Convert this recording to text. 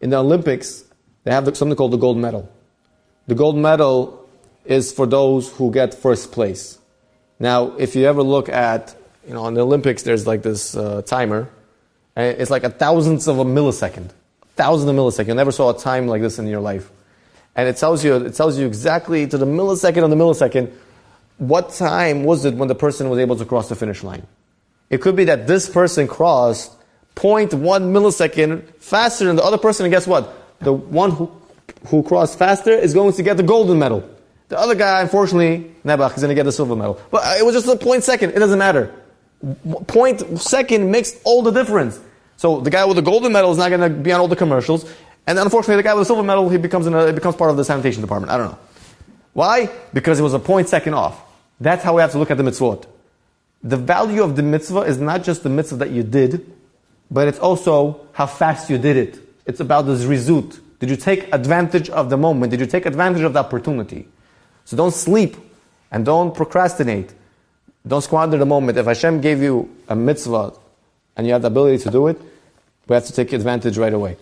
In the Olympics, they have something called the gold medal. The gold medal is for those who get first place. Now, if you ever look at, you know, on the Olympics, there's like this uh, timer, and it's like a thousandth of a millisecond. Thousand of a millisecond. You never saw a time like this in your life. And it tells you, it tells you exactly to the millisecond of the millisecond what time was it when the person was able to cross the finish line. It could be that this person crossed 0.1 millisecond faster than the other person, and guess what? The one who, who crossed faster is going to get the golden medal. The other guy, unfortunately, Nebuch, is going to get the silver medal. But uh, it was just a point second. It doesn't matter. Point second makes all the difference. So the guy with the golden medal is not going to be on all the commercials. And unfortunately, the guy with the silver medal, he becomes, an, uh, a, becomes part of the sanitation department. I don't know. Why? Because it was a point second off. That's how we have to look at the mitzvot. The value of the mitzvah is not just the mitzvah that you did, but it's also how fast you did it. It's about the zrizut. Did you take advantage of the moment? Did you take advantage of the opportunity? So don't sleep and don't procrastinate. Don't squander the moment. If Hashem gave you a mitzvah and you have the ability to do it, we have to take advantage right away.